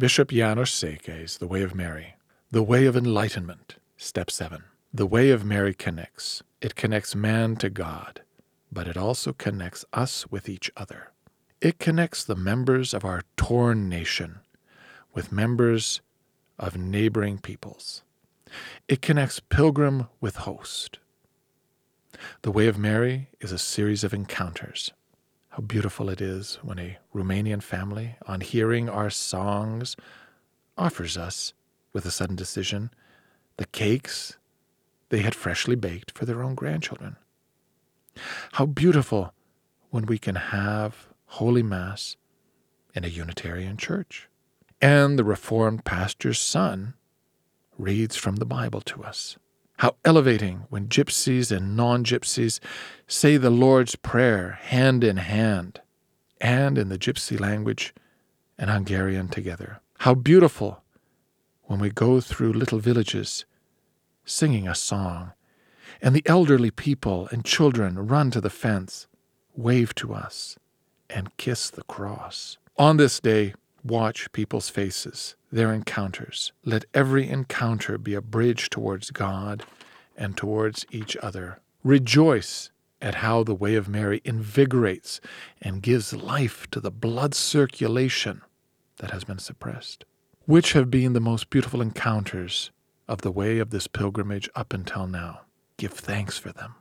Bishop János Székely's The Way of Mary, The Way of Enlightenment, Step 7. The Way of Mary connects. It connects man to God, but it also connects us with each other. It connects the members of our torn nation with members of neighboring peoples. It connects pilgrim with host. The Way of Mary is a series of encounters. How beautiful it is when a Romanian family, on hearing our songs, offers us, with a sudden decision, the cakes they had freshly baked for their own grandchildren. How beautiful when we can have Holy Mass in a Unitarian church. And the Reformed pastor's son reads from the Bible to us. How elevating when gypsies and non gypsies say the Lord's Prayer hand in hand, and in the gypsy language and Hungarian together. How beautiful when we go through little villages singing a song, and the elderly people and children run to the fence, wave to us, and kiss the cross. On this day, watch people's faces their encounters. Let every encounter be a bridge towards God and towards each other. Rejoice at how the way of Mary invigorates and gives life to the blood circulation that has been suppressed. Which have been the most beautiful encounters of the way of this pilgrimage up until now? Give thanks for them.